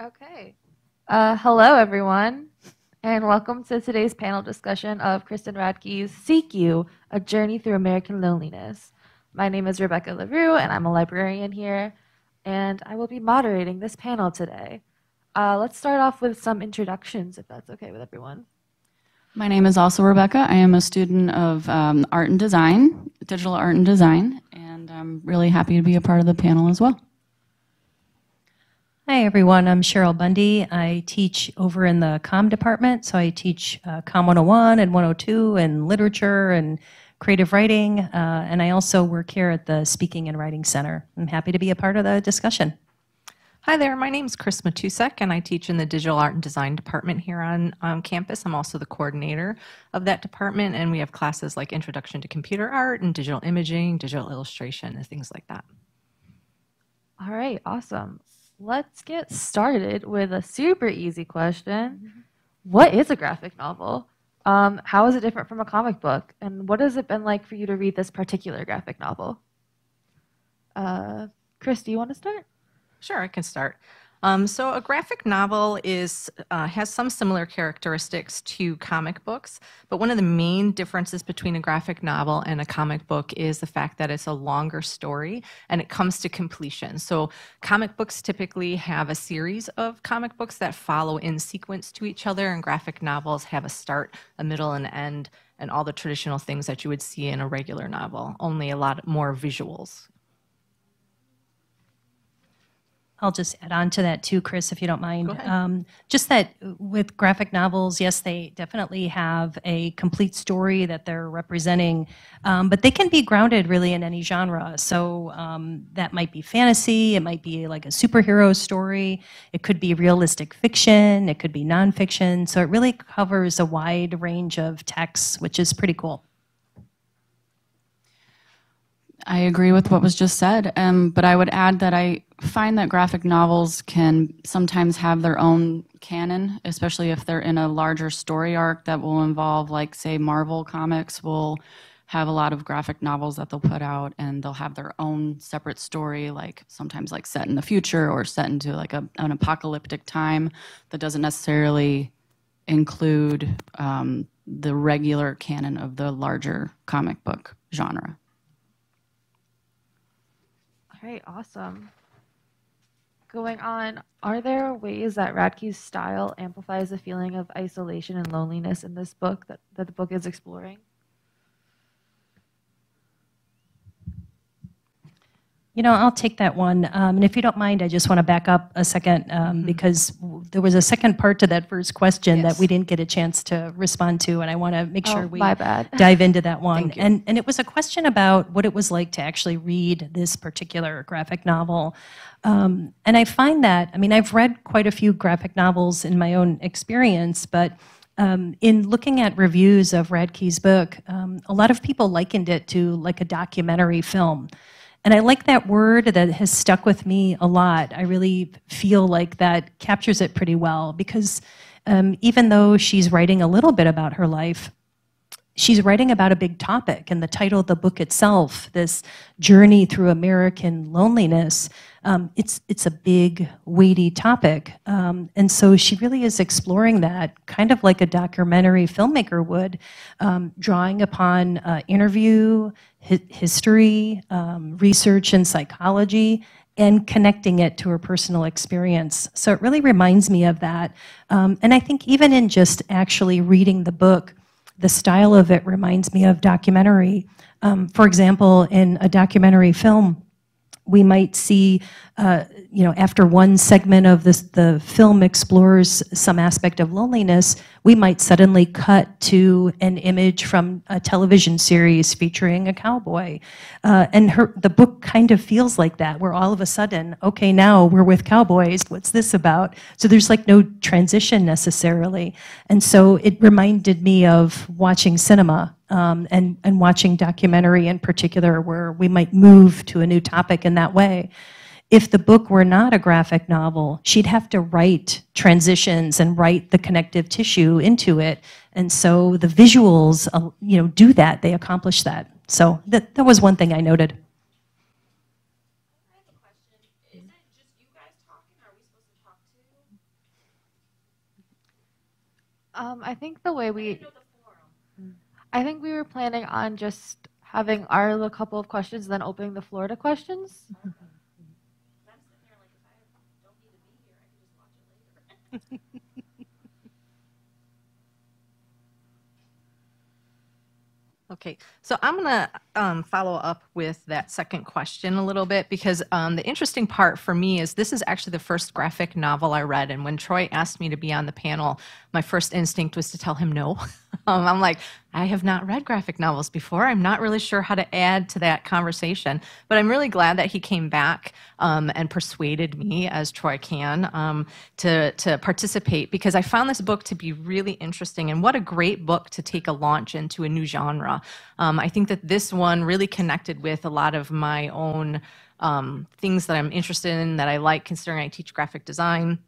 Okay. Uh, hello, everyone, and welcome to today's panel discussion of Kristen Radtke's Seek You, A Journey Through American Loneliness. My name is Rebecca LaRue, and I'm a librarian here, and I will be moderating this panel today. Uh, let's start off with some introductions, if that's okay with everyone. My name is also Rebecca. I am a student of um, art and design, digital art and design, and I'm really happy to be a part of the panel as well. Hi, everyone. I'm Cheryl Bundy. I teach over in the COM department. So I teach uh, COM 101 and 102 and literature and creative writing. Uh, and I also work here at the Speaking and Writing Center. I'm happy to be a part of the discussion. Hi there, my name is Chris Matusek, and I teach in the Digital Art and Design department here on, on campus. I'm also the coordinator of that department, and we have classes like Introduction to Computer Art and Digital Imaging, Digital Illustration, and things like that. All right, awesome. Let's get started with a super easy question. What is a graphic novel? Um, how is it different from a comic book? And what has it been like for you to read this particular graphic novel? Uh, Chris, do you want to start? Sure, I can start. Um, so a graphic novel is uh, has some similar characteristics to comic books, but one of the main differences between a graphic novel and a comic book is the fact that it's a longer story and it comes to completion. So comic books typically have a series of comic books that follow in sequence to each other, and graphic novels have a start, a middle, and end, and all the traditional things that you would see in a regular novel. Only a lot more visuals I'll just add on to that too, Chris, if you don't mind. Go ahead. Um, just that with graphic novels, yes, they definitely have a complete story that they're representing, um, but they can be grounded really in any genre. So um, that might be fantasy, it might be like a superhero story, it could be realistic fiction, it could be nonfiction. So it really covers a wide range of texts, which is pretty cool. I agree with what was just said, um, but I would add that I find that graphic novels can sometimes have their own canon, especially if they're in a larger story arc that will involve, like, say, Marvel Comics will have a lot of graphic novels that they'll put out, and they'll have their own separate story, like sometimes like set in the future or set into like a, an apocalyptic time that doesn't necessarily include um, the regular canon of the larger comic book genre. All right, awesome. Going on, are there ways that Radtke's style amplifies the feeling of isolation and loneliness in this book that, that the book is exploring? You know, I'll take that one. Um, and if you don't mind, I just want to back up a second um, because w- there was a second part to that first question Yes. that we didn't get a chance to respond to, and I want to make sure Oh, we my bad. dive into that one. Thank you. And and it was a question about what it was like to actually read this particular graphic novel. Um, and I find that I mean I've read quite a few graphic novels in my own experience, but um, in looking at reviews of Radtke's book, um, a lot of people likened it to like a documentary film. And I like that word that has stuck with me a lot. I really feel like that captures it pretty well because um, even though she's writing a little bit about her life, she's writing about a big topic. And the title of the book itself, this journey through American loneliness, um, it's, it's a big, weighty topic. Um, and so she really is exploring that kind of like a documentary filmmaker would, um, drawing upon uh, interview, hi- history, um, research, and psychology and connecting it to her personal experience. So it really reminds me of that. Um, and I think even in just actually reading the book, the style of it reminds me of documentary. Um, for example, in a documentary film, we might see, uh, you know, after one segment of this, the film explores some aspect of loneliness, we might suddenly cut to an image from a television series featuring a cowboy. Uh, and her, the book kind of feels like that, where all of a sudden, okay, now we're with cowboys. What's this about? So there's like no transition necessarily. And so it reminded me of watching cinema um, and, and watching documentary in particular, where we might move to a new topic in that way. If the book were not a graphic novel, she'd have to write transitions and write the connective tissue into it. And so the visuals, uh, you know, do that. They accomplish that. So that, that was one thing I noted. Um, I think the way we, I think we were planning on just having our little couple of questions, then opening the floor to questions. Okay, so I'm going to um, follow up with that second question a little bit because um, the interesting part for me is this is actually the first graphic novel I read. And when Troy asked me to be on the panel, my first instinct was to tell him no. um, I'm like, I have not read graphic novels before. I'm not really sure how to add to that conversation. But I'm really glad that he came back um, and persuaded me, as Troy can, um, to, to participate because I found this book to be really interesting. And what a great book to take a launch into a new genre. Um, I think that this one really connected with a lot of my own um, things that I'm interested in, that I like, considering I teach graphic design.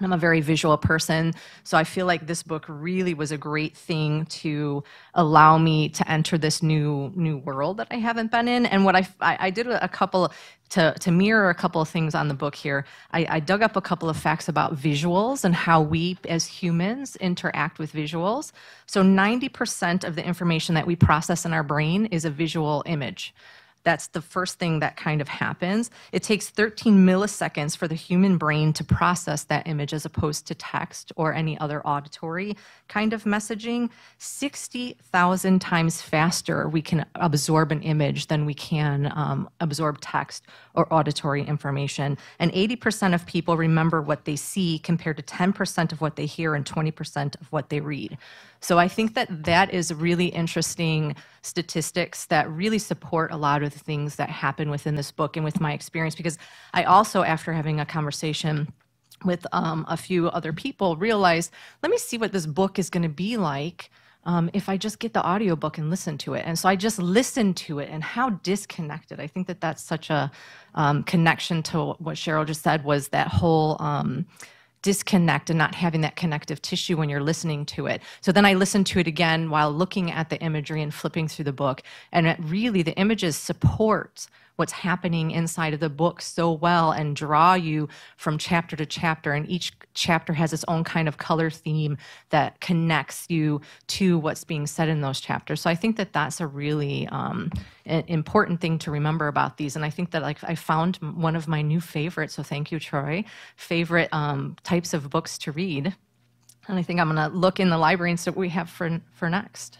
I'm a very visual person, so I feel like this book really was a great thing to allow me to enter this new new world that I haven't been in. And what I I, did a couple to to mirror a couple of things on the book here. I, I dug up a couple of facts about visuals and how we as humans interact with visuals. So 90% of the information that we process in our brain is a visual image. That's the first thing that kind of happens. It takes 13 milliseconds for the human brain to process that image as opposed to text or any other auditory kind of messaging. 60,000 times faster we can absorb an image than we can um, absorb text or auditory information. And 80% of people remember what they see compared to 10% of what they hear and 20% of what they read. So I think that that is really interesting statistics that really support a lot of the things that happen within this book and with my experience. Because I also, after having a conversation with um, a few other people, realized let me see what this book is going to be like. Um, if I just get the audiobook and listen to it. And so I just listened to it and how disconnected. I think that that's such a um, connection to what Cheryl just said was that whole um, disconnect and not having that connective tissue when you're listening to it. So then I listened to it again while looking at the imagery and flipping through the book. And really, the images support what's happening inside of the book so well and draw you from chapter to chapter. And each chapter has its own kind of color theme that connects you to what's being said in those chapters. So I think that that's a really um, important thing to remember about these. And I think that like I found one of my new favorites. So thank you, Troy. Favorite um, types of books to read. And I think I'm going to look in the library and see what we have for for next.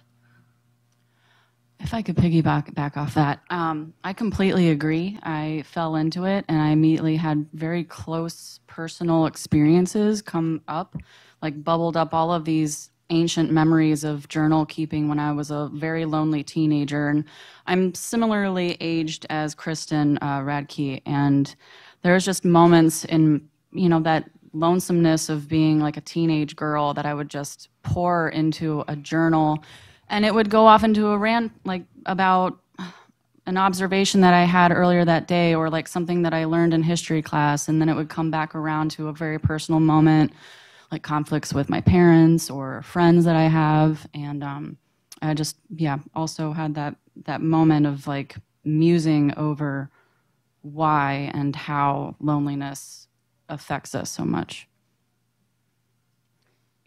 If I could piggyback back off that, um, I completely agree. I fell into it and I immediately had very close personal experiences come up, like bubbled up all of these ancient memories of journal keeping when I was a very lonely teenager. And I'm similarly aged as Kristen uh, Radtke. And there's just moments in, you know, that lonesomeness of being like a teenage girl that I would just pour into a journal and it would go off into a rant like about an observation that I had earlier that day or like something that I learned in history class and then it would come back around to a very personal moment like conflicts with my parents or friends that I have and um, I just yeah also had that that moment of like musing over why and how loneliness affects us so much.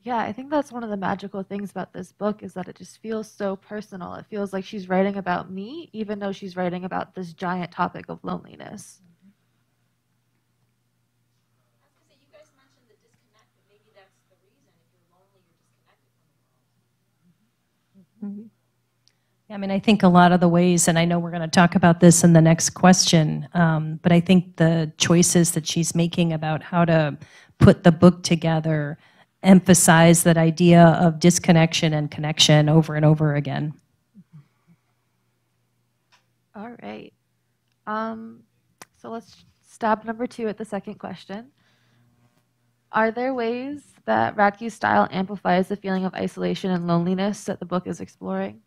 Yeah, I think that's one of the magical things about this book is that it just feels so personal. It feels like she's writing about me, even though she's writing about this giant topic of loneliness. Yeah, I mean, I think a lot of the ways, and I know we're going to talk about this in the next question, um, but I think the choices that she's making about how to put the book together emphasize that idea of disconnection and connection over and over again. All right. Um, so let's stop number two at the second question. Are there ways that Radtke's style amplifies the feeling of isolation and loneliness that the book is exploring?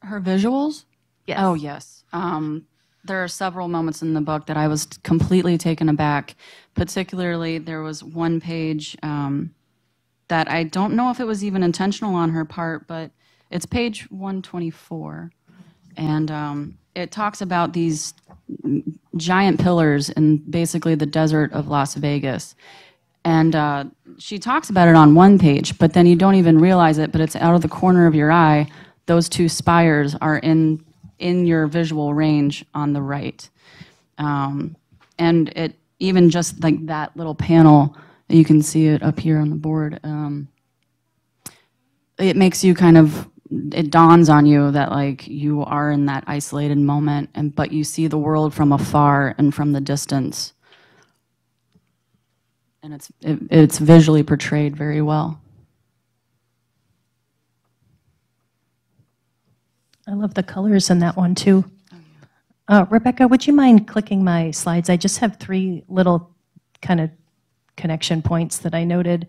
Her visuals? Yes. Oh, yes. Um, there are several moments in the book that I was completely taken aback. Particularly, there was one page um, that I don't know if it was even intentional on her part, but it's page 124. And um, it talks about these giant pillars in basically the desert of Las Vegas. And uh, she talks about it on one page, but then you don't even realize it, but it's out of the corner of your eye. Those two spires are in, in your visual range on the right. Um, and it, even just like that little panel, you can see it up here on the board. Um, it makes you kind of it dawns on you that like you are in that isolated moment and but you see the world from afar and from the distance and it's it, it's visually portrayed very well I love the colors in that one too. Uh, Rebecca, would you mind clicking my slides? I just have three little kind of connection points that I noted.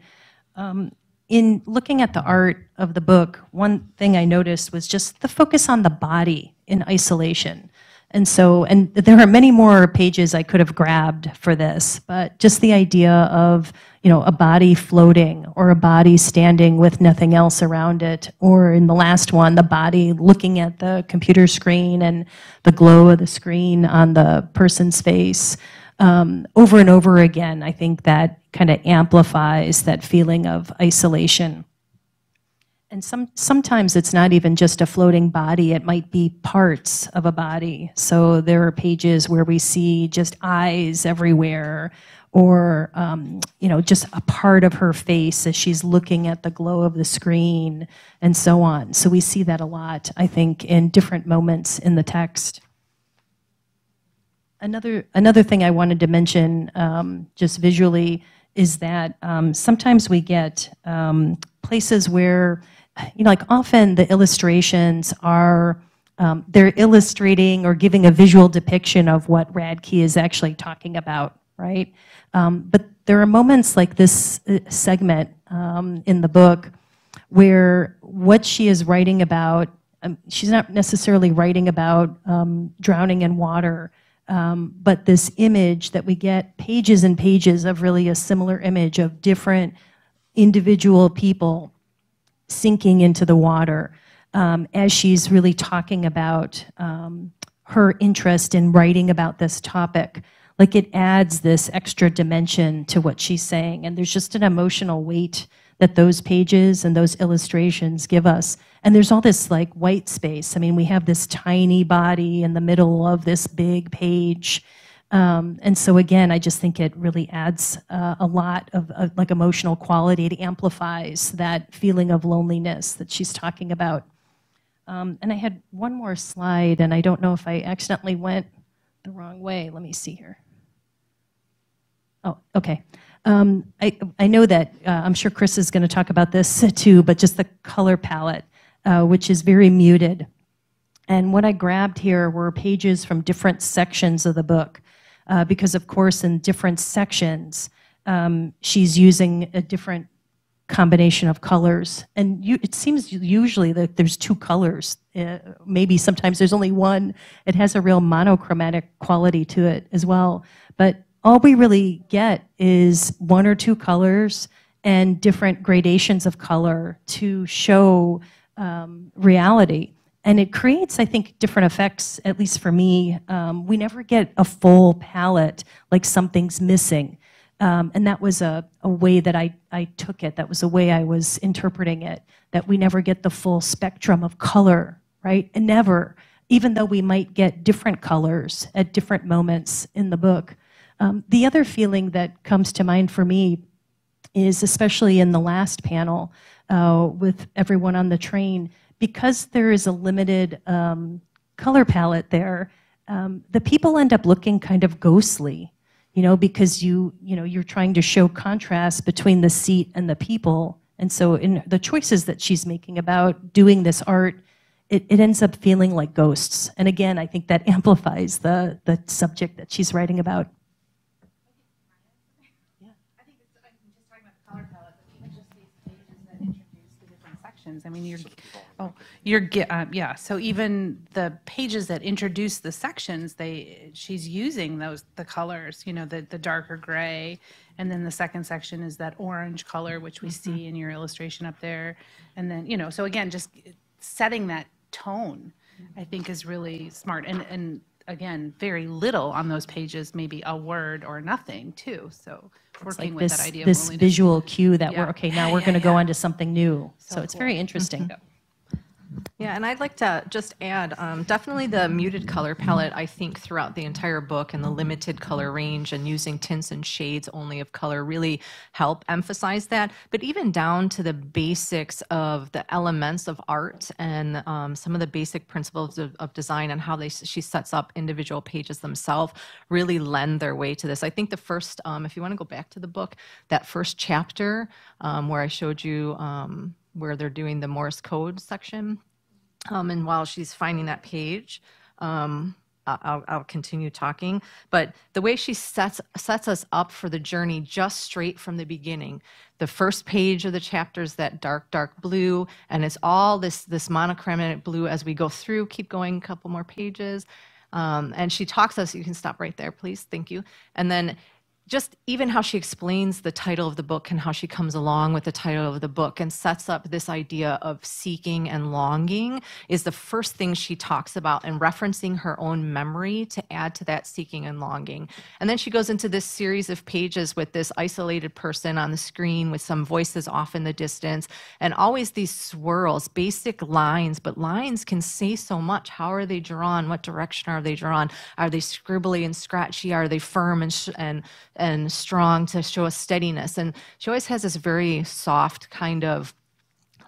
Um, in looking at the art of the book, one thing I noticed was just the focus on the body in isolation. And so, and there are many more pages I could have grabbed for this, but just the idea of, you know, a body floating or a body standing with nothing else around it, or in the last one, the body looking at the computer screen and the glow of the screen on the person's face. Um, over and over again, I think that kind of amplifies that feeling of isolation. And some, sometimes it's not even just a floating body, it might be parts of a body. So there are pages where we see just eyes everywhere, or um, you know, just a part of her face as she's looking at the glow of the screen, and so on. So we see that a lot, I think, in different moments in the text. Another, another thing I wanted to mention, um, just visually, is that um, sometimes we get um, places where, you know, like often the illustrations are, um, they're illustrating or giving a visual depiction of what Radtke is actually talking about, right? Um, but there are moments like this uh, segment um, in the book where what she is writing about, um, she's not necessarily writing about drowning in water, um, but this image that we get pages and pages of really a similar image of different individual people sinking into the water um, as she's really talking about um, her interest in writing about this topic. Like it adds this extra dimension to what she's saying, and there's just an emotional weight that those pages and those illustrations give us. And there's all this like white space. I mean, we have this tiny body in the middle of this big page. Um, and so again, I just think it really adds uh, a lot of uh, like emotional quality. It amplifies that feeling of loneliness that she's talking about. Um, and I had one more slide, and I don't know if I accidentally went the wrong way. Let me see here. Oh, okay. Um, I, I know that, uh, I'm sure Chris is going to talk about this too, but just the color palette, uh, which is very muted. And what I grabbed here were pages from different sections of the book, uh, because of course in different sections, um, she's using a different combination of colors. And you, it seems usually that there's two colors. Uh, maybe sometimes there's only one. It has a real monochromatic quality to it as well. But all we really get is one or two colors and different gradations of color to show um, reality. And it creates, I think, different effects, at least for me. Um, we never get a full palette, like something's missing. Um, and that was a, a way that I, I took it. That was a way I was interpreting it, that we never get the full spectrum of color, right? And never, even though we might get different colors at different moments in the book. Um, the other feeling that comes to mind for me is especially in the last panel uh, with everyone on the train, because there is a limited um, color palette there, um, the people end up looking kind of ghostly, you know, because you, you know, you're trying to show contrast between the seat and the people. And so in the choices that she's making about doing this art, it, it ends up feeling like ghosts. And again, I think that amplifies the, the subject that she's writing about. I mean, you're, oh, you're, uh, yeah, so even the pages that introduce the sections, they, she's using those, the colors, you know, the, the darker gray. And then the second section is that orange color, which we see mm-hmm. in your illustration up there. And then, you know, so again, just setting that tone, I think is really smart. And, and again, very little on those pages, maybe a word or nothing too. So, working like with this that idea this visual cue that Yeah. we're okay now we're yeah, going to go yeah. on to something new. So, So it's cool. very interesting. Yeah, and I'd like to just add um, definitely the muted color palette, I think, throughout the entire book and the limited color range and using tints and shades only of color really help emphasize that. But even down to the basics of the elements of art and um, some of the basic principles of, of design and how they she sets up individual pages themselves really lend their way to this. I think the first, um, if you want to go back to the book, that first chapter um, where I showed you um, where they're doing the Morse code section. Um, and while she's finding that page, um, I'll, I'll continue talking. But the way she sets sets us up for the journey, just straight from the beginning. The first page of the chapter is that dark, dark blue, and it's all this this monochromatic blue as we go through. Keep going, a couple more pages. Um, and she talks us. You can stop right there, please. Thank you. And then just even how she explains the title of the book and how she comes along with the title of the book and sets up this idea of seeking and longing is the first thing she talks about and referencing her own memory to add to that seeking and longing. And then she goes into this series of pages with this isolated person on the screen with some voices off in the distance and always these swirls, basic lines, but lines can say so much. How are they drawn? What direction are they drawn? Are they scribbly and scratchy? Are they firm and and and strong to show a steadiness? And she always has this very soft kind of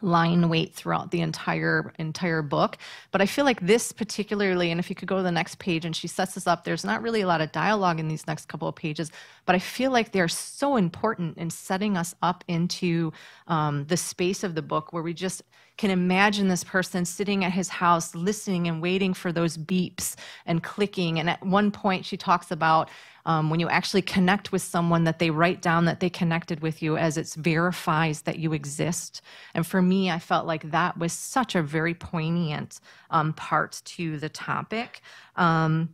line weight throughout the entire entire book but i feel like this particularly and if you could go to the next page and she sets this up there's not really a lot of dialogue in these next couple of pages but i feel like they're so important in setting us up into um, the space of the book where we just can imagine this person sitting at his house listening and waiting for those beeps and clicking. And at one point she talks about um, when you actually connect with someone that they write down that they connected with you as it verifies that you exist. And for me i felt like that was such a very poignant um, part to the topic. Um,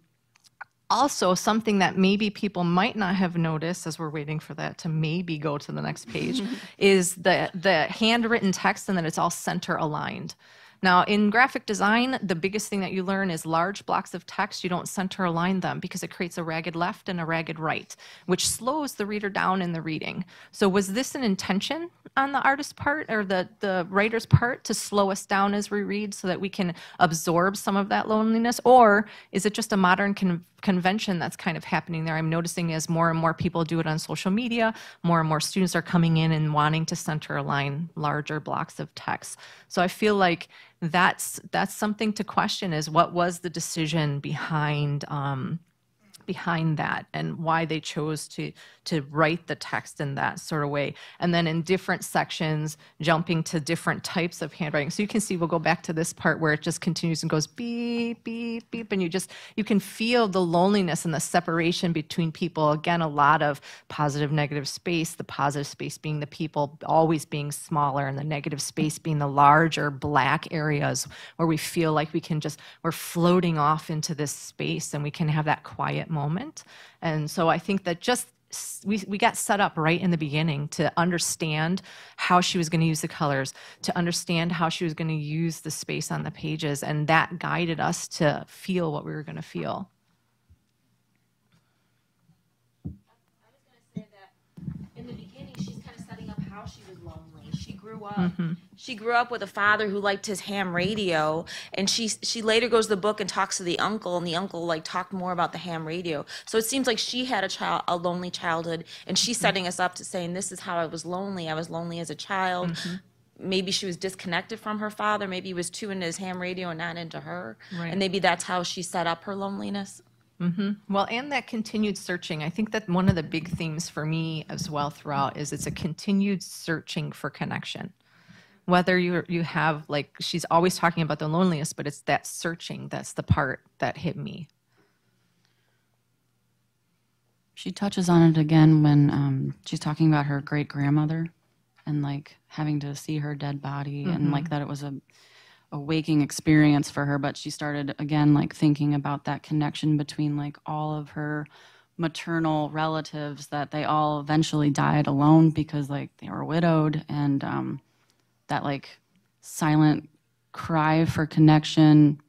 also something that maybe people might not have noticed as we're waiting for that to maybe go to the next page is the the handwritten text and that it's all center aligned. Now in graphic design the biggest thing that you learn is large blocks of text you don't center align them because it creates a ragged left and a ragged right which slows the reader down in the reading. So was this an intention on the artist's part or the the writer's part to slow us down as we read so that we can absorb some of that loneliness or is it just a modern con- convention that's kind of happening there. I'm noticing as more and more people do it on social media, more and more students are coming in and wanting to center align larger blocks of text. So I feel like that's that's something to question: is what was the decision behind um, behind that and why they chose to to write the text in that sort of way. And then in different sections jumping to different types of handwriting. So you can see we'll go back to this part where it just continues and goes beep beep beep. And you just you can feel the loneliness and the separation between people. Again a lot of positive negative space the positive space being the people always being smaller and the negative space being the larger black areas where we feel like we can just we're floating off into this space and we can have that quiet moment. And so I think that just we, we got set up right in the beginning to understand how she was going to use the colors, to understand how she was going to use the space on the pages, and that guided us to feel what we were going to feel. in the beginning, she's kind of setting up how she was lonely. She grew up. Mm-hmm. She grew up with a father who liked his ham radio, and she she later goes to the book and talks to the uncle, and the uncle like talked more about the ham radio. So it seems like she had a child, a lonely childhood, and she's mm-hmm. setting us up to saying, "This is how I was lonely. I was lonely as a child." Mm-hmm. Maybe she was disconnected from her father. Maybe he was too into his ham radio and not into her. Right. And maybe that's how she set up her loneliness. Well, and that continued searching. I think that one of the big themes for me as well throughout is it's a continued searching for connection. Whether you you have like she's always talking about the loneliness, but it's that searching that's the part that hit me. She touches on it again when um, she's talking about her great grandmother and like having to see her dead body and like that it was a, a waking experience for her. But she started again like thinking about that connection between like all of her maternal relatives that they all eventually died alone because like they were widowed and um, that like silent cry for connection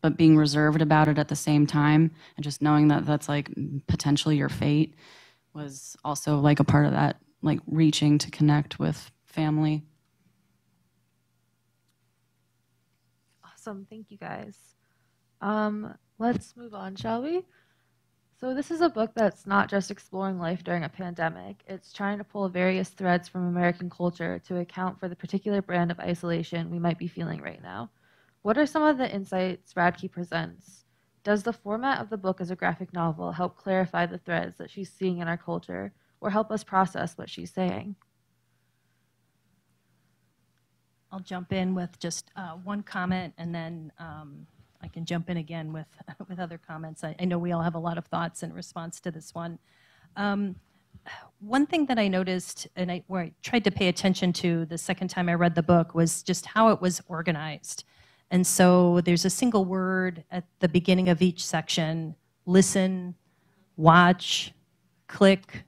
but being reserved about it at the same time and just knowing that that's like potentially your fate was also like a part of that, like reaching to connect with family. Awesome. Thank you guys. Um, let's move on, shall we? So, this is a book that's not just exploring life during a pandemic, it's trying to pull various threads from American culture to account for the particular brand of isolation we might be feeling right now. What are some of the insights Radtke presents? Does the format of the book as a graphic novel help clarify the threads that she's seeing in our culture or help us process what she's saying? I'll jump in with just uh, one comment and then um, I can jump in again with, with other comments. I, I, know we all have a lot of thoughts in response to this one. Um, one thing that I noticed and I, where I tried to pay attention to the second time I read the book was just how it was organized. And so there's a single word at the beginning of each section listen, watch, click,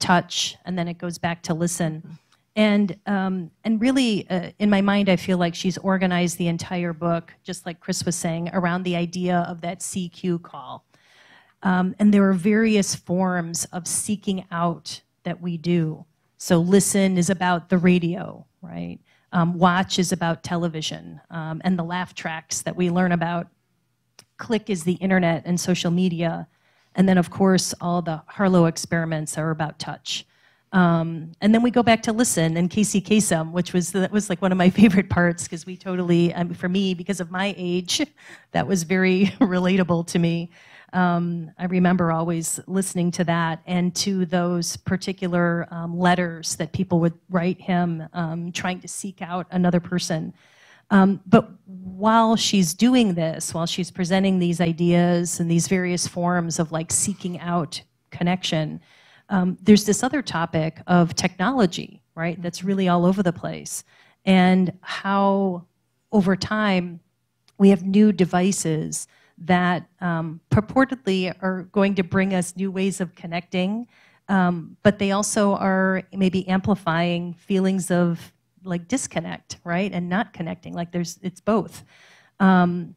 touch, and then it goes back to listen. And, um, and really, uh, in my mind, I feel like she's organized the entire book, just like Chris was saying, around the idea of that CQ call. Um, and there are various forms of seeking out that we do. So, listen is about the radio, right? Um, watch is about television um, and the laugh tracks that we learn about. Click is the internet and social media. And then, of course, all the Harlow experiments are about touch. Um, and then we go back to listen and Casey Kasem, which was that was like one of my favorite parts because we totally, mean, for me, because of my age, that was very relatable to me. Um, I remember always listening to that and to those particular um, letters that people would write him, um, trying to seek out another person. Um, but while she's doing this, while she's presenting these ideas and these various forms of like seeking out connection, um, there's this other topic of technology, right? That's really all over the place. And how over time we have new devices that um, purportedly are going to bring us new ways of connecting, um, but they also are maybe amplifying feelings of like disconnect, right, and not connecting. Like there's, it's both. Um,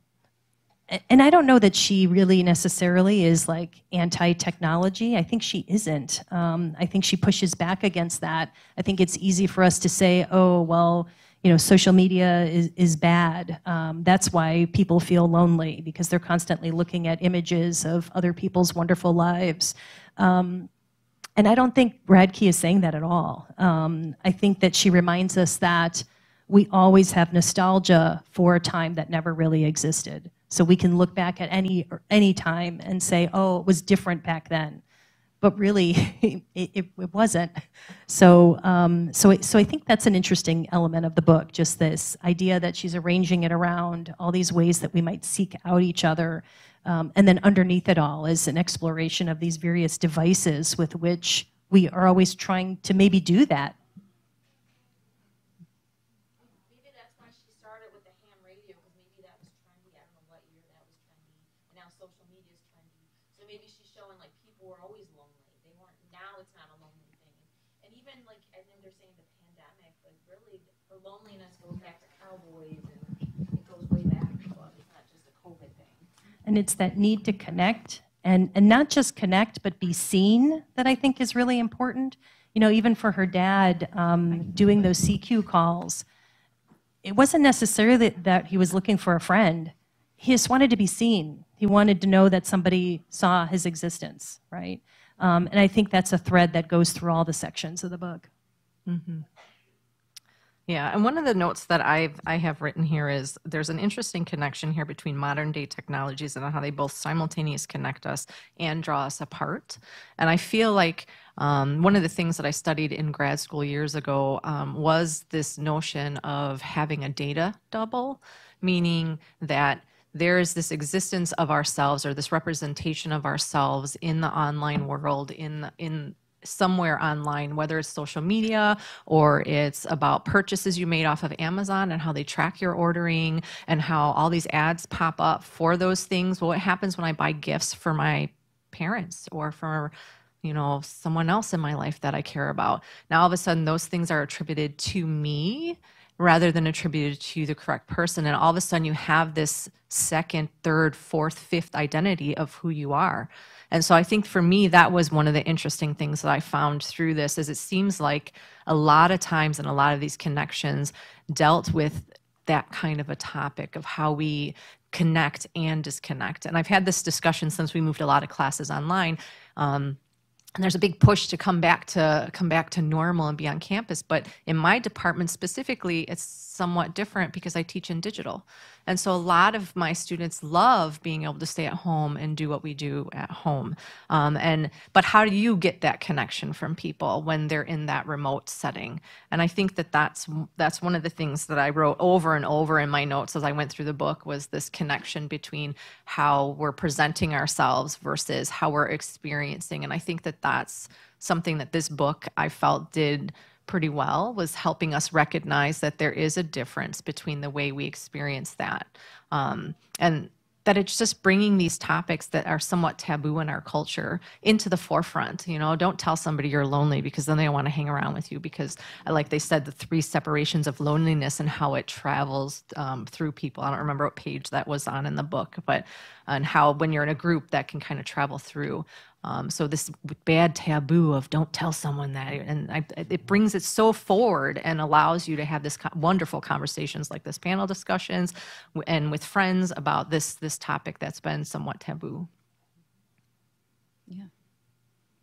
and I don't know that she really necessarily is like anti-technology. I think she isn't. Um, I think she pushes back against that. I think it's easy for us to say, oh, well, you know, social media is, is bad. Um, that's why people feel lonely because they're constantly looking at images of other people's wonderful lives. Um, and I don't think Radtke is saying that at all. Um, I think that she reminds us that we always have nostalgia for a time that never really existed. So we can look back at any any time and say, oh, it was different back then. But really, it, it, it wasn't. So, um, so, it, so I think that's an interesting element of the book, just this idea that she's arranging it around all these ways that we might seek out each other. Um, and then underneath it all is an exploration of these various devices with which we are always trying to maybe do that And it's that need to connect and, and not just connect, but be seen that I think is really important. You know, even for her dad um, doing those CQ calls, it wasn't necessarily that he was looking for a friend. He just wanted to be seen. He wanted to know that somebody saw his existence, right? Um, and I think that's a thread that goes through all the sections of the book. Mm-hmm. Yeah, and one of the notes that I've I have written here is there's an interesting connection here between modern day technologies and how they both simultaneously connect us and draw us apart. And I feel like um, one of the things that I studied in grad school years ago um, was this notion of having a data double, meaning that there is this existence of ourselves or this representation of ourselves in the online world in in somewhere online, whether it's social media or it's about purchases you made off of Amazon and how they track your ordering and how all these ads pop up for those things. Well, what happens when I buy gifts for my parents or for you know someone else in my life that I care about? Now all of a sudden those things are attributed to me rather than attributed to the correct person. And all of a sudden, you have this second, third, fourth, fifth identity of who you are. And so I think for me, that was one of the interesting things that I found through this is it seems like a lot of times and a lot of these connections dealt with that kind of a topic of how we connect and disconnect. And I've had this discussion since we moved a lot of classes online. Um, and there's a big push to come back to come back to normal and be on campus but in my department specifically it's somewhat different because i teach in digital. And so a lot of my students love being able to stay at home and do what we do at home. Um, and but how do you get that connection from people when they're in that remote setting? And i think that that's that's one of the things that i wrote over and over in my notes as i went through the book was this connection between how we're presenting ourselves versus how we're experiencing. And i think that that's something that this book I felt did pretty well was helping us recognize that there is a difference between the way we experience that. Um, and that it's just bringing these topics that are somewhat taboo in our culture into the forefront you know? Don't tell somebody you're lonely because then they don't want to hang around with you because like they said the three separations of loneliness and how it travels um, through people. I don't remember what page that was on in the book but and how when you're in a group that can kind of travel through um, so this bad taboo of don't tell someone that, and I, it brings it so forward and allows you to have this wonderful conversations like this panel discussions, and with friends about this this topic that's been somewhat taboo. Yeah,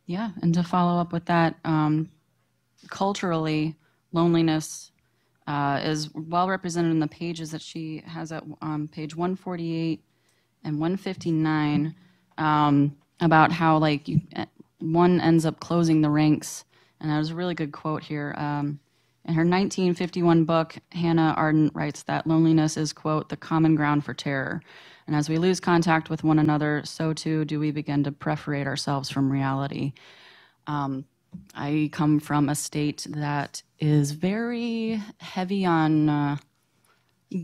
yeah, and to follow up with that, um, culturally, loneliness uh, is well represented in the pages that she has at um, page 148 and 159. Um, about how like you, one ends up closing the ranks. And that was a really good quote here. Um, in her 1951 book, Hannah Arendt writes that loneliness is, quote, the common ground for terror. And as we lose contact with one another, so too do we begin to perforate ourselves from reality. Um, I come from a state that is very heavy on uh,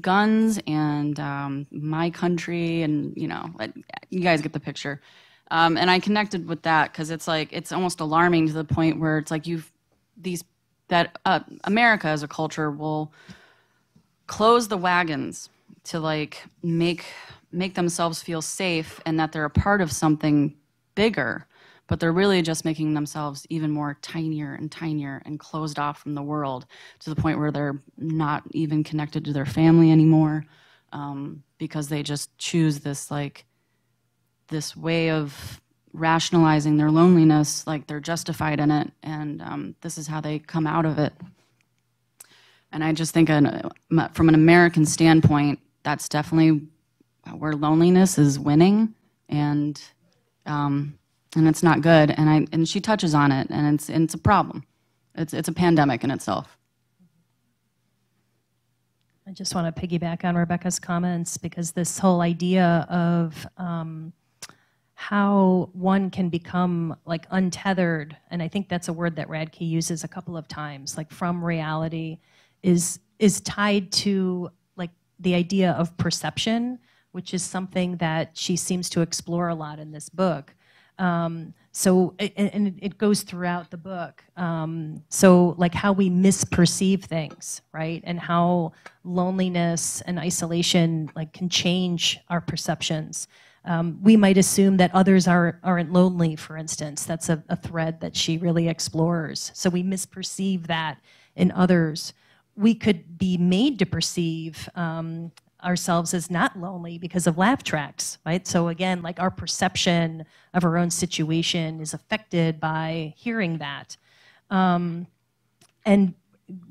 guns and um, my country, and you know, you guys get the picture. Um, and I connected with that because it's like it's almost alarming to the point where it's like you've these that uh, America as a culture will close the wagons to like make make themselves feel safe and that they're a part of something bigger but they're really just making themselves even more tinier and tinier and closed off from the world to the point where they're not even connected to their family anymore um, because they just choose this like this way of rationalizing their loneliness like they're justified in it and um, this is how they come out of it. And i just think an, from an american standpoint that's definitely where loneliness is winning and um, and it's not good and i and she touches on it and it's and it's a problem. It's it's a pandemic in itself. I just want to piggyback on Rebecca's comments because this whole idea of um, how one can become like untethered and i think that's a word that Radtke uses a couple of times like from reality is is tied to like the idea of perception which is something that she seems to explore a lot in this book um, so and it goes throughout the book um, so like how we misperceive things right and how loneliness and isolation like can change our perceptions um, we might assume that others are, aren't lonely, for instance. That's a, a thread that she really explores. So we misperceive that in others. We could be made to perceive um, ourselves as not lonely because of laugh tracks, right? So again, like our perception of our own situation is affected by hearing that. Um, and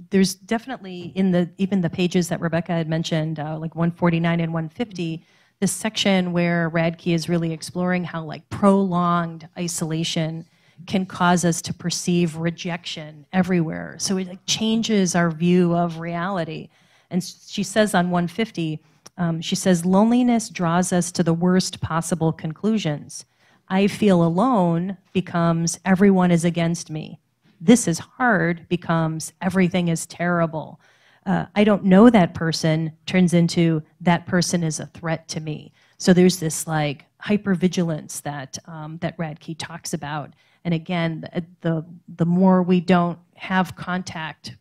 there's definitely in the even the pages that Rebecca had mentioned, uh, like 149 and 150, this section where Radtke is really exploring how like prolonged isolation can cause us to perceive rejection everywhere. So it like, changes our view of reality. And she says on 150, um, she says, loneliness draws us to the worst possible conclusions. I feel alone becomes everyone is against me. This is hard becomes everything is terrible uh, I don't know that person turns into that person is a threat to me. So there's this like hypervigilance that um, that Radtke talks about. And again, the, the the more we don't have contact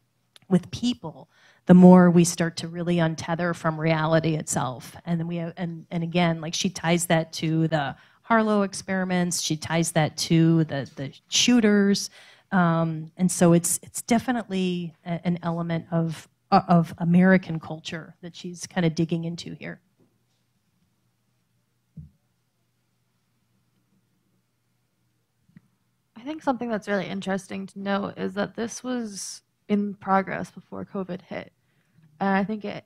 with people, the more we start to really untether from reality itself. And then we and, and again, like she ties that to the Harlow experiments, she ties that to the, the shooters. Um, and so it's, it's definitely a, an element of, of American culture that she's kind of digging into here. I think something that's really interesting to note is that this was in progress before COVID hit. And I think it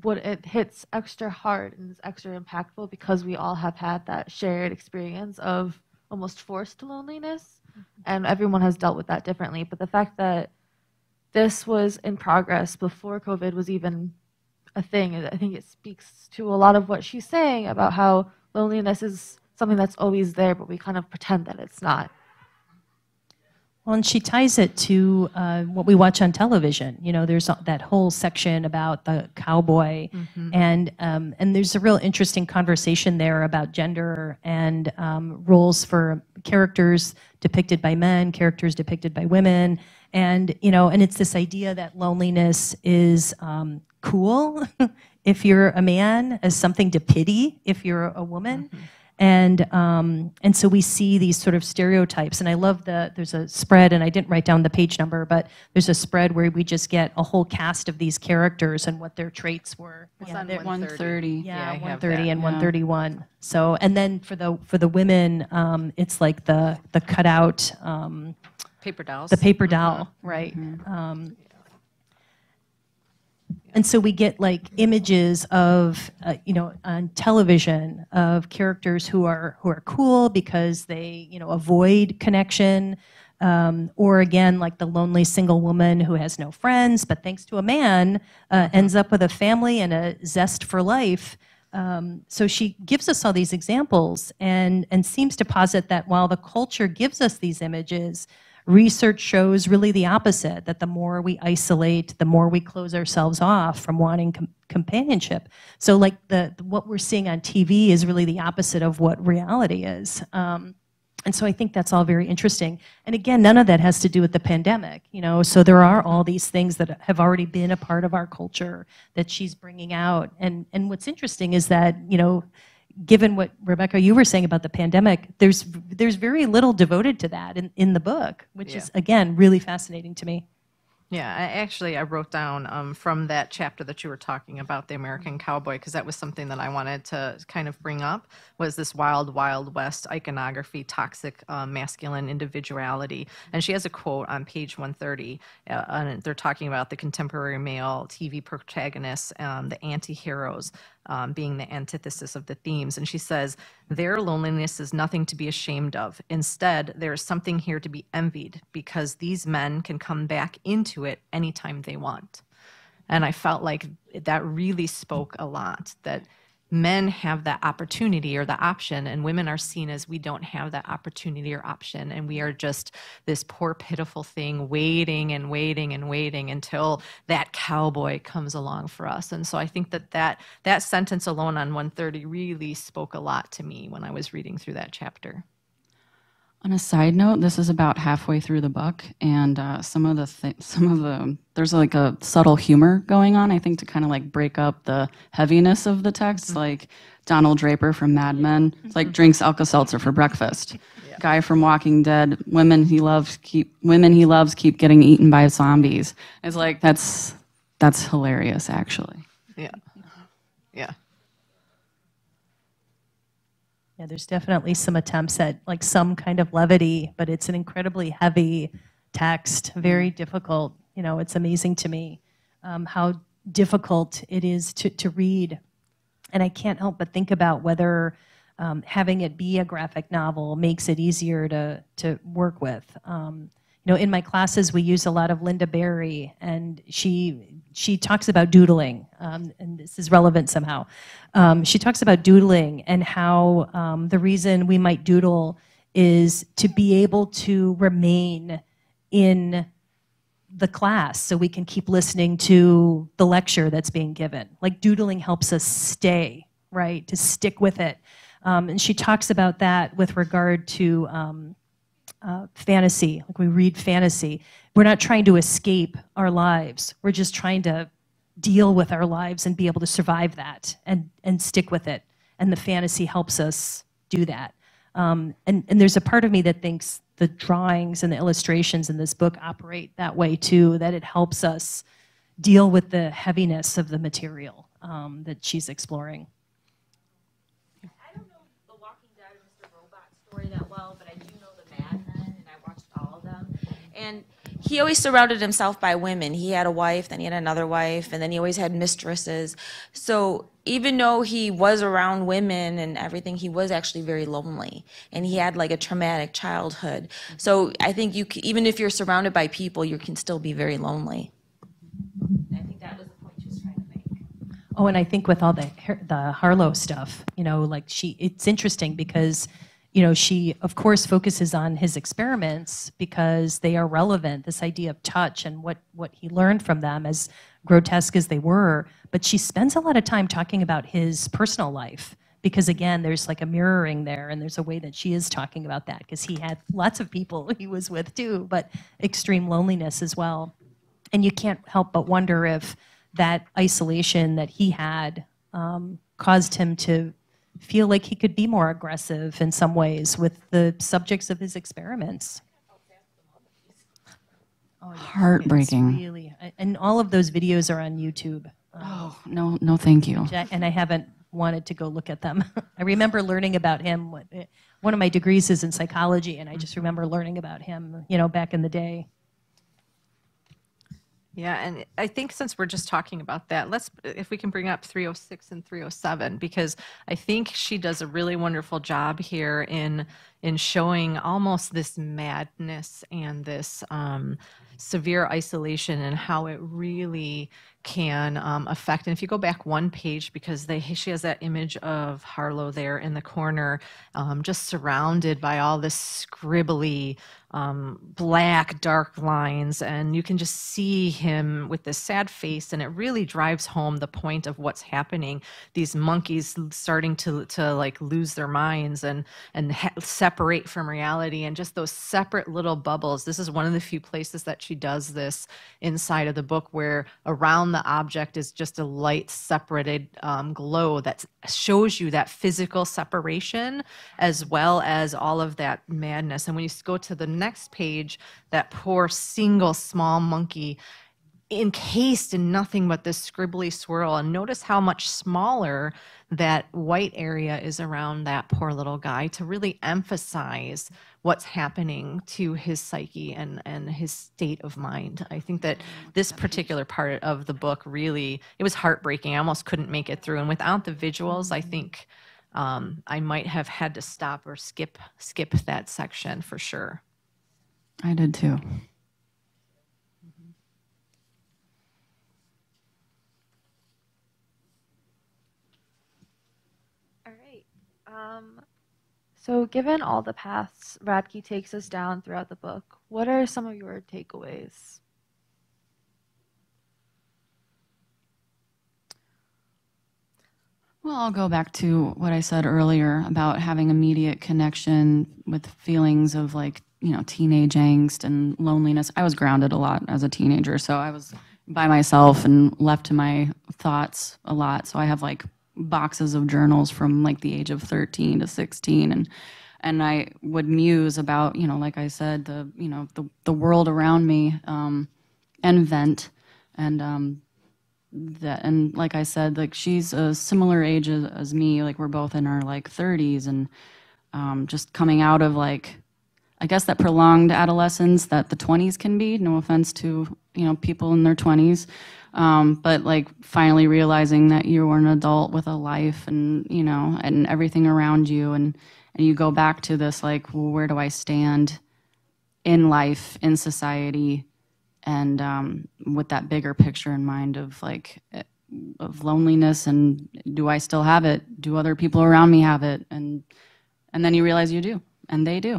what it hits extra hard and is extra impactful because we all have had that shared experience of almost forced loneliness mm-hmm. and everyone has dealt with that differently. But the fact that this was in progress before COVID was even a thing, I think it speaks to a lot of what she's saying about how loneliness is something that's always there, but we kind of pretend that it's not. Well, and she ties it to uh, what we watch on television. You know, there's that whole section about the cowboy, mm-hmm. and um, and there's a real interesting conversation there about gender and um, roles for characters depicted by men, characters depicted by women, and you know, and it's this idea that loneliness is um, cool if you're a man, as something to pity if you're a woman. Mm-hmm and um, and so we see these sort of stereotypes. And i love the there's a spread and i didn't write down the page number but there's a spread where we just get a whole cast of these characters and what their traits were. It's yeah, 130 yeah, yeah 130 and yeah. 131 so and then for the for the women um, it's like the the cutout um, paper dolls. the paper doll mm-hmm. right? Mm-hmm. Um, and so we get like images of, uh, you know, on television of characters who are who are cool because they, you know, avoid connection, um, or again, like the lonely single woman who has no friends, but thanks to a man, uh, ends up with a family and a zest for life. Um, so she gives us all these examples and and seems to posit that while the culture gives us these images, research shows really the opposite that the more we isolate the more we close ourselves off from wanting com- companionship. So like the what we're seeing on tv is really the opposite of what reality is. Um, and so i think that's all very interesting. And again none of that has to do with the pandemic you know? So there are all these things that have already been a part of our culture that she's bringing out. And and what's interesting is that you know given what Rebecca you were saying about the pandemic, there's there's very little devoted to that in, in the book, which yeah. is again really fascinating to me. Yeah, I actually I wrote down um, from that chapter that you were talking about the American cowboy because that was something that I wanted to kind of bring up was this wild wild west iconography, toxic uh, masculine individuality, and she has a quote on page 130, uh, and they're talking about the contemporary male TV protagonists, um, the anti-heroes um, being the antithesis of the themes. And she says, Their loneliness is nothing to be ashamed of. Instead, there is something here to be envied because these men can come back into it anytime they want. And I felt like that really spoke a lot that men have that opportunity or the option and women are seen as we don't have that opportunity or option and we are just this poor pitiful thing waiting and waiting and waiting until that cowboy comes along for us. And so i think that that, that sentence alone on 130 really spoke a lot to me when i was reading through that chapter on a side note, this is about halfway through the book, and uh, some of the th- some of the there's like a subtle humor going on. I think to kind of like break up the heaviness of the text, mm-hmm. like Donald Draper from Mad Men, it's like drinks Alka Seltzer for breakfast. Yeah. Guy from Walking Dead, women he loves keep women he loves keep getting eaten by zombies. It's like that's that's hilarious, actually. Yeah, yeah. Yeah, there's definitely some attempts at like some kind of levity, but it's an incredibly heavy text, very mm-hmm. difficult. You know, it's amazing to me um, how difficult it is to, to read. And I can't help but think about whether um, having it be a graphic novel makes it easier to, to work with. Um, you know, in my classes, we use a lot of Lynda Barry, and she she talks about doodling, um, and this is relevant somehow. Um, she talks about doodling and how um, the reason we might doodle is to be able to remain in the class so we can keep listening to the lecture that's being given. Like doodling helps us stay, right, to stick with it. Um, and she talks about that with regard to um, uh, fantasy, like we read fantasy, we're not trying to escape our lives. We're just trying to deal with our lives and be able to survive that and, and stick with it. And the fantasy helps us do that. Um, and, and there's a part of me that thinks the drawings and the illustrations in this book operate that way too, that it helps us deal with the heaviness of the material um, that she's exploring. I don't know The Walking Dead or Mr. Robot story that well, but I do know the Mad Men, and I watched all of them. And he always surrounded himself by women. He had a wife, then he had another wife, and then he always had mistresses. So even though he was around women and everything, he was actually very lonely, and he had like a traumatic childhood. So I think you, c- even if you're surrounded by people, you can still be very lonely. I think that was the point she was trying to make. Oh, and I think with all the the Harlow stuff, you know, like she, it's interesting because, you know, she of course focuses on his experiments because they are relevant. This idea of touch and what what he learned from them, as grotesque as they were, but she spends a lot of time talking about his personal life because again, there's like a mirroring there, and there's a way that she is talking about that because he had lots of people he was with too, but extreme loneliness as well. And you can't help but wonder if that isolation that he had um, caused him to feel like he could be more aggressive in some ways with the subjects of his experiments. It's Heartbreaking. really, and all of those videos are on YouTube. Oh, no, no, thank you. And I haven't wanted to go look at them. I remember learning about him. eh, One of my degrees is in psychology, and I just remember learning about him, you know, back in the day. Yeah, and I think since we're just talking about that, let's if we can bring up 306 and 307 because I think she does a really wonderful job here in in showing almost this madness and this um, severe isolation and how it really can um, affect. And if you go back one page, because they she has that image of Harlow there in the corner, um, just surrounded by all this scribbly um, black dark lines and you can just see him with this sad face and it really drives home the point of what's happening these monkeys starting to to like lose their minds and and ha- separate from reality and just those separate little bubbles. This is one of the few places that she does this inside of the book where around the object is just a light separated um, glow that shows you that physical separation as well as all of that madness. And when you go to the next page that poor single small monkey encased in nothing but this scribbly swirl. And notice how much smaller that white area is around that poor little guy to really emphasize what's happening to his psyche and and his state of mind. I think that this particular part of the book really it was heartbreaking. I almost couldn't make it through. And without the visuals i think um, i might have had to stop or skip skip that section for sure. I did too. Um, so, given all the paths Radtke takes us down throughout the book, what are some of your takeaways? Well, I'll go back to what I said earlier about having immediate connection with feelings of like, you know, teenage angst and loneliness. I was grounded a lot as a teenager, so I was by myself and left to my thoughts a lot. So I have like boxes of journals from like the age of 13 to 16 and and I would muse about, you know, like I said, the, you know, the the world around me um and vent. And um that and like i said like she's a similar age as, as me. Like we're both in our like 30s and um, just coming out of like i guess that prolonged adolescence that the 20s can be. No offense to you know people in their 20s um, but like finally realizing that you are an adult with a life and you know and everything around you and and you go back to this like well, where do i stand in life in society and um, with that bigger picture in mind of like eh, of loneliness and do I still have it? Do other people around me have it? And and then you realize you do, and they do.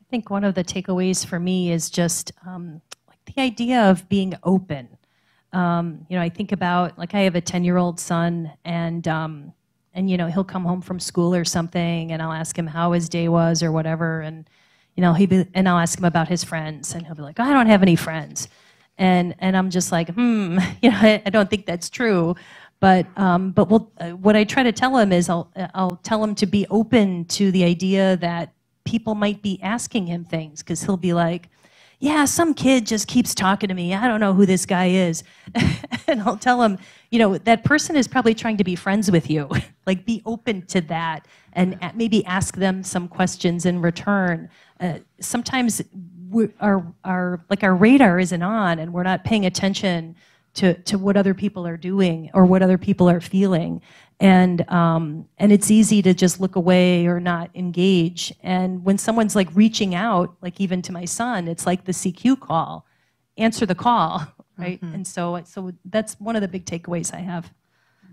I think one of the takeaways for me is just um, the idea of being open. Um, you know, I think about like I have a ten-year-old son, and um, and you know he'll come home from school or something, and I'll ask him how his day was or whatever, and you know he be, and I'll ask him about his friends, and he'll be like, I don't have any friends, and and I'm just like, hmm, you know, I, I don't think that's true. But um, but we'll, uh, what I try to tell him is I'll I'll tell him to be open to the idea that people might be asking him things because he'll be like, yeah, some kid just keeps talking to me. I don't know who this guy is. and I'll tell him, you know, that person is probably trying to be friends with you. like, be open to that and maybe ask them some questions in return. Uh, sometimes we, our, our, like our radar isn't on and we're not paying attention to, to what other people are doing or what other people are feeling and um, and it's easy to just look away or not engage. And when someone's like reaching out like even to my son it's like the cq call. Answer the call right? Mm-hmm. and so so that's one of the big takeaways i have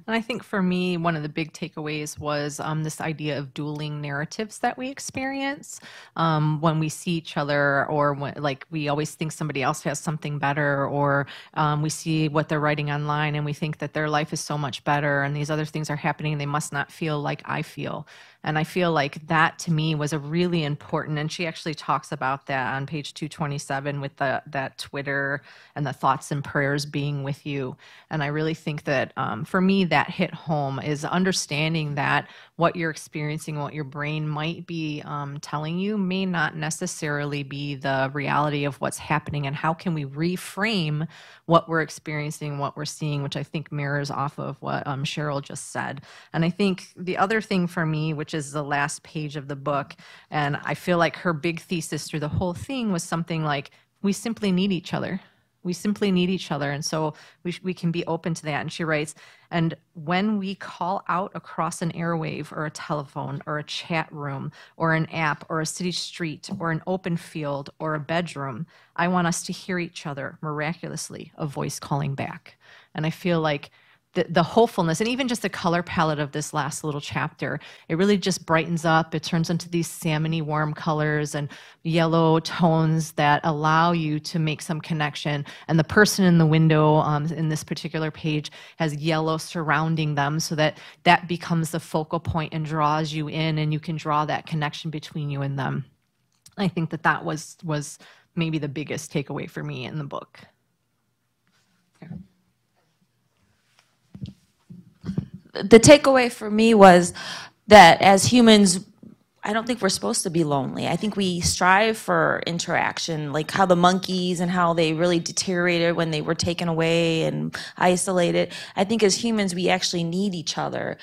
and I think for me, one of the big takeaways was um, this idea of dueling narratives that we experience um, when we see each other, or when, like we always think somebody else has something better, or um, we see what they're writing online and we think that their life is so much better and these other things are happening. They must not feel like I feel. And I feel like that to me was a really important, and she actually talks about that on page 227 with the, that Twitter and the thoughts and prayers being with you. And I really think that um, for me, that hit home is understanding that what you're experiencing, what your brain might be um, telling you, may not necessarily be the reality of what's happening. And how can we reframe what we're experiencing, what we're seeing, which I think mirrors off of what um, Cheryl just said. And I think the other thing for me, which is the last page of the book, and I feel like her big thesis through the whole thing was something like, we simply need each other we simply need each other. And so we, we can be open to that. And she writes, and when we call out across an airwave or a telephone or a chat room or an app or a city street or an open field or a bedroom, I want us to hear each other miraculously, a voice calling back. And I feel like the, the hopefulness and even just the color palette of this last little chapter. It really just brightens up. It turns into these salmony warm colors and yellow tones that allow you to make some connection. And the person in the window um, in this particular page has yellow surrounding them so that that becomes the focal point and draws you in and you can draw that connection between you and them. I think that that was was maybe the biggest takeaway for me in the book the takeaway for me was that as humans, I don't think we're supposed to be lonely. I think we strive for interaction, like how the monkeys and how they really deteriorated when they were taken away and isolated. I think as humans, we actually need each other,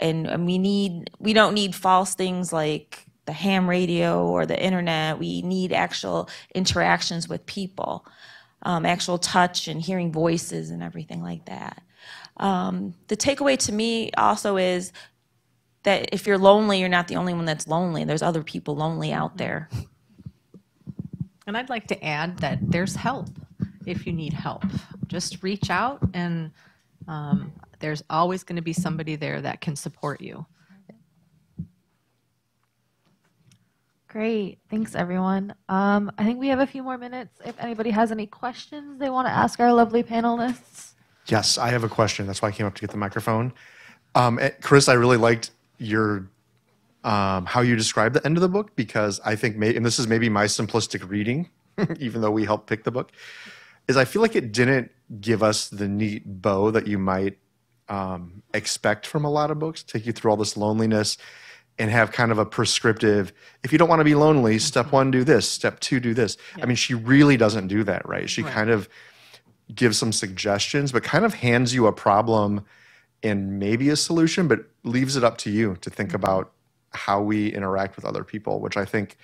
and, and we need we don't need false things like the ham radio or the internet. We need actual interactions with people, um, actual touch and hearing voices and everything like that. Um, the takeaway to me also is that if you're lonely, you're not the only one that's lonely. There's other people lonely out there. And I'd like to add that there's help if you need help. Just reach out, and um, there's always going to be somebody there that can support you. Great. Thanks, everyone. Um, I think we have a few more minutes. If anybody has any questions they want to ask our lovely panelists. Yes, I have a question. That's why I came up to get the microphone. Um, Chris, I really liked your um, how you described the end of the book because I think, may, and this is maybe my simplistic reading, even though we helped pick the book, is I feel like it didn't give us the neat bow that you might um, expect from a lot of books. Take you through all this loneliness and have kind of a prescriptive. If you don't want to be lonely, step one, do this. Step two, do this. Yeah. I mean, she really doesn't do that, right? She right. kind of gives some suggestions, but kind of hands you a problem and maybe a solution, but leaves it up to you to think mm-hmm. about how we interact with other people, which I think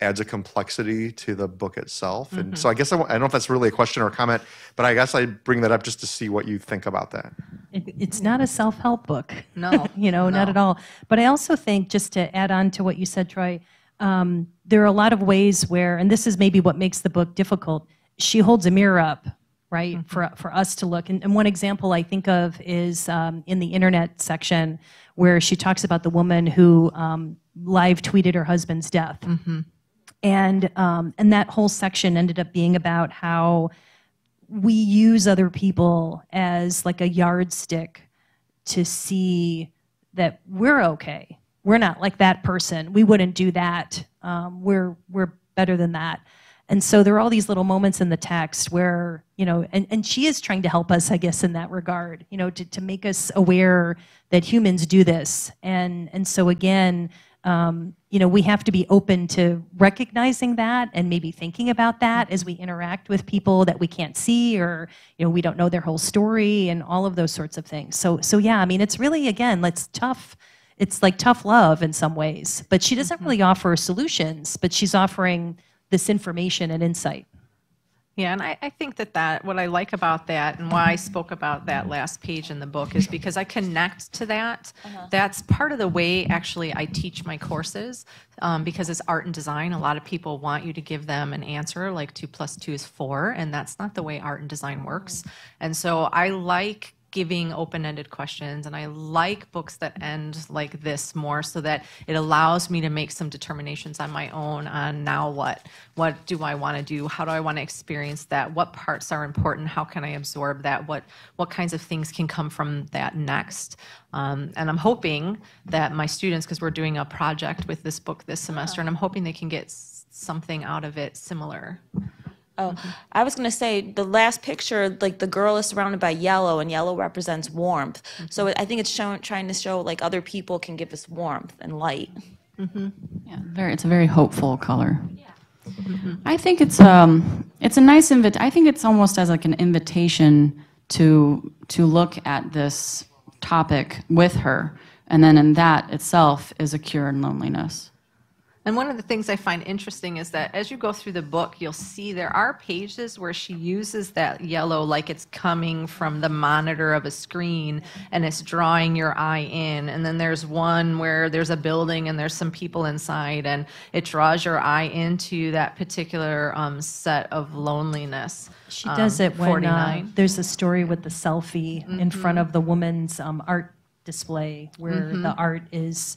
adds a complexity to the book itself. Mm-hmm. And so I guess I, I, don't know if that's really a question or a comment, but I guess I bring that up just to see what you think about that. It, it's not a self-help book. No, you know, no. not at all. But I also think just to add on to what you said, Troy, um, there are a lot of ways where, and this is maybe what makes the book difficult. She holds a mirror up right? Mm-hmm. For, for us to look. And, and, one example I think of is um, in the internet section where she talks about the woman who um, live tweeted her husband's death. Mm-hmm. And, um, and that whole section ended up being about how we use other people as like a yardstick to see that we're okay. We're not like that person. We wouldn't do that. Um, we're, we're better than that. And so there are all these little moments in the text where, you know, and, and she is trying to help us, I guess, in that regard, you know, to, to make us aware that humans do this. And, and so again, um, you know, we have to be open to recognizing that and maybe thinking about that as we interact with people that we can't see or, you know, we don't know their whole story and all of those sorts of things. So, so yeah, I mean, it's really, again, it's tough. It's like tough love in some ways, but she doesn't really offer solutions, but she's offering this information and insight. Yeah, and I, I think that that what I like about that and why I spoke about that last page in the book is because I connect to that. That's part of the way actually I teach my courses um, because it's art and design. A lot of people want you to give them an answer like two plus two is four, and that's not the way art and design works. And so I like giving open-ended questions and i like books that end like this more so that it allows me to make some determinations on my own on now what what do i want to do? How do i want to experience that? What parts are important? How can i absorb that? What what kinds of things can come from that next? Um, and i'm hoping that my students because we're doing a project with this book this semester and i'm hoping they can get something out of it similar Oh, mm-hmm. I was gonna say the last picture, like the girl is surrounded by yellow, and yellow represents warmth. So mm-hmm. I think it's showing, trying to show like other people can give us warmth and light. Mm-hmm. Yeah, very. It's a very hopeful color. Yeah. I think it's um, it's a nice invit. I think it's almost as like an invitation to to look at this topic with her, and then in that itself is a cure in loneliness. And one of the things I find interesting is that as you go through the book, you'll see there are pages where she uses that yellow like it's coming from the monitor of a screen and it's drawing your eye in. And then there's one where there's a building and there's some people inside and it draws your eye into that particular um, set of loneliness. She does Um, it when uh, there's a story with the selfie in front of the woman's um, art display, where the art is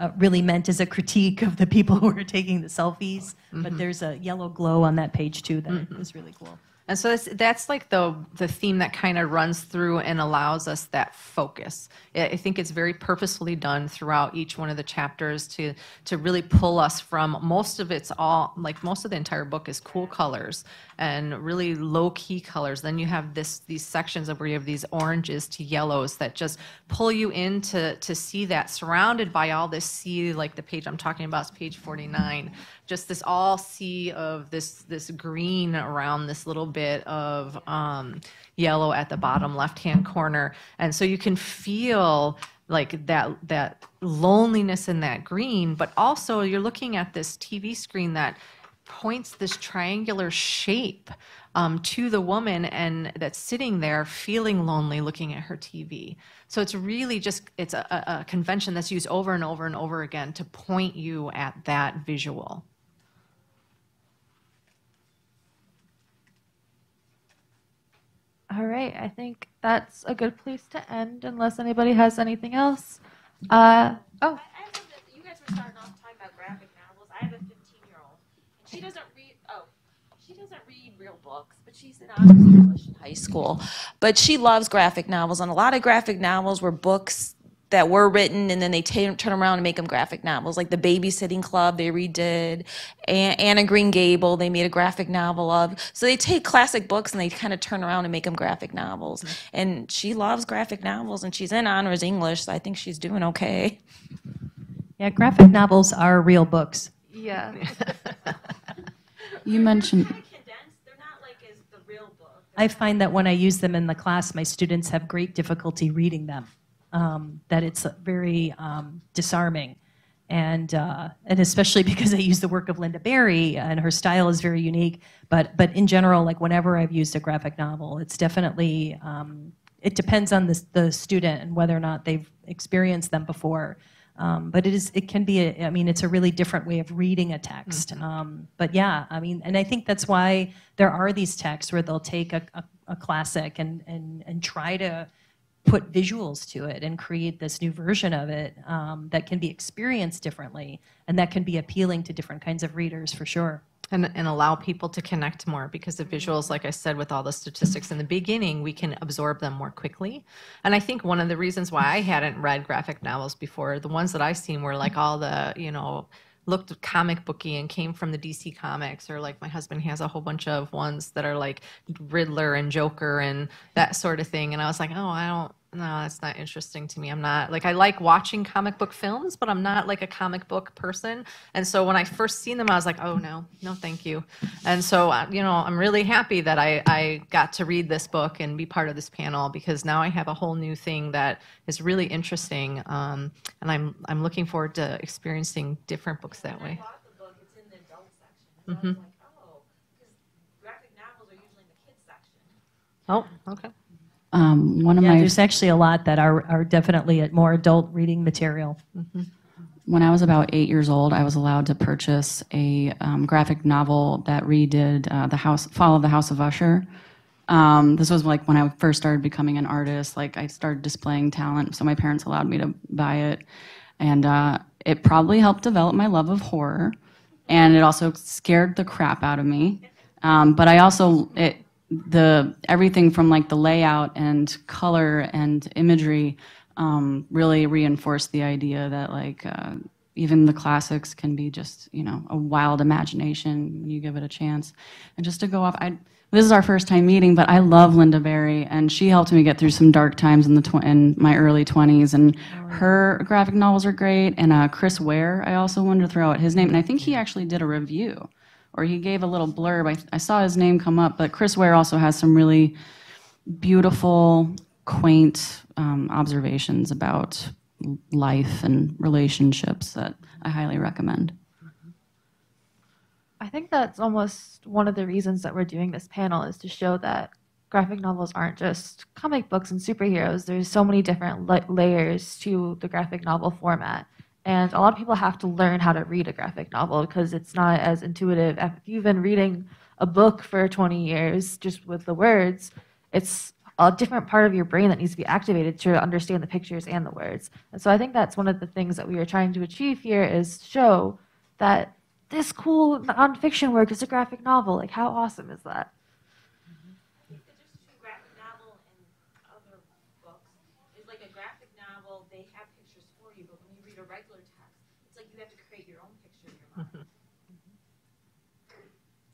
uh, really meant as a critique of the people who are taking the selfies. But there's a yellow glow on that page too that is really cool. And so that's, that's like the the theme that kind of runs through and allows us that focus. I think it's very purposefully done throughout each one of the chapters to to really pull us from most of it's all like most of the entire book is cool colors and really low key colors. Then you have this these sections of where you have these oranges to yellows that just pull you in to to see that surrounded by all this sea like the page I'm talking about is page 49 just this all sea of this this green around this little bit of um, yellow at the bottom left hand corner. And so you can feel like that that loneliness in that green but also you're looking at this tv screen that points this triangular shape um, to the woman and that's sitting there feeling lonely looking at her tv so it's really just it's a, a a convention that's used over and over and over again to point you at that visual All right, I think that's a good place to end unless anybody has anything else. Uh, oh, I have a, you guys were starting off talking about graphic novels. I have a 15 year old. And she doesn't read. Oh, she doesn't read real books, but she's in honors English in high school. But she loves graphic novels, and a lot of graphic novels were books that were written and then they ta- turn around and make them graphic novels like the babysitting club they redid A- anna green gable they made a graphic novel of so they take classic books and they kind of turn around and make them graphic novels mm-hmm. and she loves graphic novels and she's in honors english so i think she's doing okay Yeah, graphic novels are real books. yeah. You mentioned they're not like as the real book I find that when I use them in the class, my students have great difficulty reading them. Um, that it's very um, disarming, and uh, and especially because I use the work of Lynda Barry and her style is very unique. But but in general, like whenever I've used a graphic novel, it's definitely um, it depends on the the student and whether or not they've experienced them before. Um, but it is it can be a, I mean it's a really different way of reading a text. Um, but yeah, I mean, and I think that's why there are these texts where they'll take a, a, a classic and and and try to put visuals to it and create this new version of it um, that can be experienced differently and that can be appealing to different kinds of readers for sure. and, and allow people to connect more because the visuals, like I said, with all the statistics in the beginning, we can absorb them more quickly. And I think one of the reasons why I hadn't read graphic novels before, the ones that I've seen were like all the, you know, looked comic booky and came from the DC comics, or like my husband has a whole bunch of ones that are like Riddler and Joker and that sort of thing. And I was like, oh, I don't, no, that's not interesting to me. I'm not like I like watching comic book films, but I'm not like a comic book person. And so when I first seen them, I was like, oh no, no, thank you. And so uh, you know, I'm really happy that I I got to read this book and be part of this panel because now I have a whole new thing that is really interesting, um, and I'm I'm looking forward to experiencing different books that way. bought the book, it's in the adult section. So I was like, oh, because graphic novels are usually in the kids section. Oh, okay. Um, one of Yeah, my there's actually a lot that are, are definitely more adult reading material. When I was about eight years old, I was allowed to purchase a um, graphic novel that redid uh, the House Fall of the House of Usher. Um, this was like when I first started becoming an artist. Like I started displaying talent, so my parents allowed me to buy it, and uh, it probably helped develop my love of horror, and it also scared the crap out of me. Um, but I also it the everything from like the layout and color and imagery um, really reinforced the idea that like uh, even the classics can be just you know a wild imagination. When you give it a chance. And just to go off i this is our first time meeting but i love lynda barry and she helped me get through some dark times in the tw- in my early 20s and her graphic novels are great and uh, chris ware i also wanted to throw out his name and i think he actually did a review or he gave a little blurb i, I saw his name come up but chris ware also has some really beautiful, quaint um, observations about life and relationships that I highly recommend. I think that's almost one of the reasons that we're doing this panel is to show that graphic novels aren't just comic books and superheroes. There's so many different la- layers to the graphic novel format. And a lot of people have to learn how to read a graphic novel because it's not as intuitive. If you've been reading a book for 20 years just with the words, it's a different part of your brain that needs to be activated to understand the pictures and the words. And so I think that's one of the things that we are trying to achieve here is show that this cool nonfiction work is a graphic novel. Like, how awesome is that? The difference between graphic novel and other books is like a graphic novel, they have pictures for you, but when you read a regular text, it's like you have to create your own picture in your mind.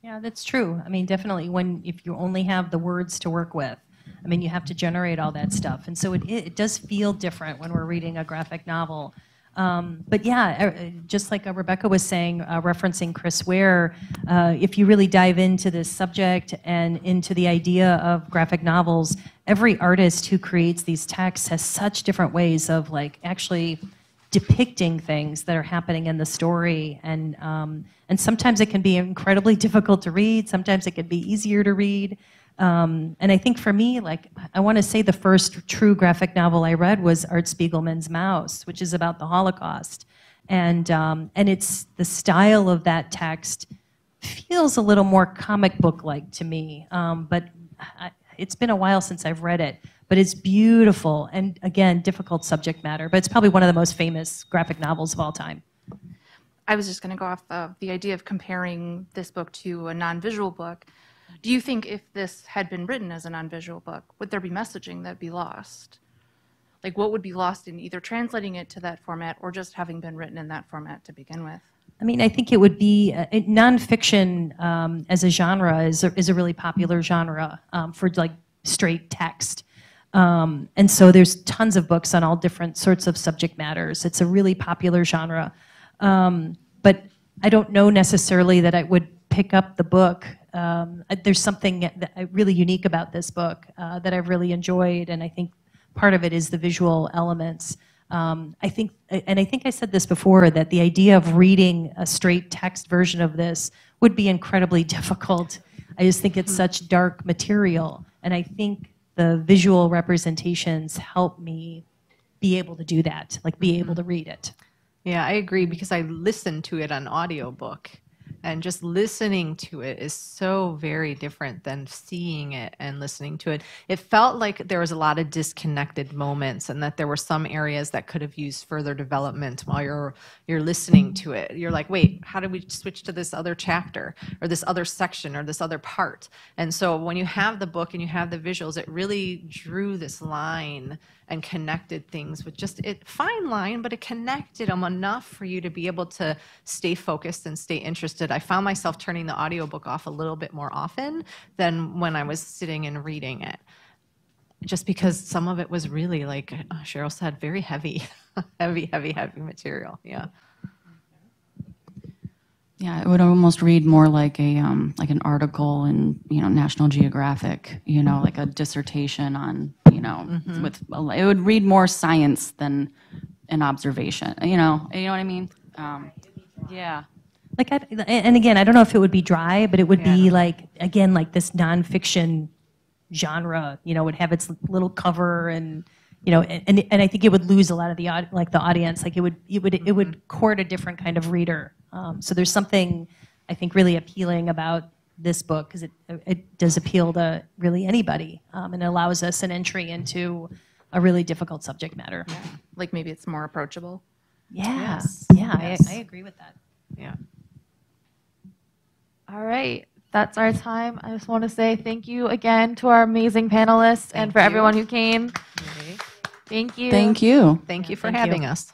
Yeah, that's true. I mean, definitely when if you only have the words to work with, I mean, you have to generate all that stuff, and so it it does feel different when we're reading a graphic novel. Um, but yeah, uh, just like uh, Rebecca was saying, uh, referencing Chris Ware, uh, if you really dive into this subject and into the idea of graphic novels, every artist who creates these texts has such different ways of like actually depicting things that are happening in the story. And um, and sometimes it can be incredibly difficult to read. Sometimes it can be easier to read. Um, and i think for me like i want to say the first true graphic novel i read was art spiegelman's Maus which is about the holocaust. And um, and it's the style of that text feels a little more comic book like to me. Um, but I, it's been a while since i've read it but it's beautiful and again difficult subject matter but it's probably one of the most famous graphic novels of all time I was just going to go off of the idea of comparing this book to a non-visual book. Do you think if this had been written as a non-visual book, would there be messaging that'd be lost? Like what would be lost in either translating it to that format or just having been written in that format to begin with? I mean, I think it would be uh, nonfiction um, as a genre is a, is a really popular genre um, for like straight text. Um, and so there's tons of books on all different sorts of subject matters. It's a really popular genre. Um, but I don't know necessarily that I would pick up the book. Um, there's something that, really unique about this book uh, that I've really enjoyed, and I think part of it is the visual elements. Um, I think, and I think I said this before, that the idea of reading a straight text version of this would be incredibly difficult. I just think it's such dark material, and I think the visual representations help me be able to do that, like be able mm-hmm. to read it. Yeah, I agree because I listened to it on audiobook and just listening to it is so very different than seeing it and listening to it. It felt like there was a lot of disconnected moments and that there were some areas that could have used further development while you're you're listening to it. You're like, "Wait, how did we switch to this other chapter or this other section or this other part?" And so when you have the book and you have the visuals, it really drew this line and connected things with just it fine line, but it connected them enough for you to be able to stay focused and stay interested. I found myself turning the audiobook off a little bit more often than when I was sitting and reading it just because some of it was really like uh, Cheryl said, very heavy, heavy, heavy, heavy material. Yeah. Yeah, it would almost read more like a um, like an article in you know National Geographic, you know, like a dissertation on you know with it would read more science than an observation. You know, you know what I mean? Um, yeah. Like, I, and again, I don't know if it would be dry, but it would be like, again, like this nonfiction genre, you know, would have its little cover and, you know, and, and I think it would lose a lot of the, like the audience, like it would, it would, it would court a different kind of reader. Um, so there's something, I think, really appealing about this book because it, it does appeal to really anybody um, and allows us an entry into a really difficult subject matter. Like maybe it's more approachable. Yeah, yeah, I, I agree with that. Yeah. All right. That's our time. I just want to say thank you again to our amazing panelists and for you. everyone who came. Thank you. Thank you. Thank you for thank you. having us.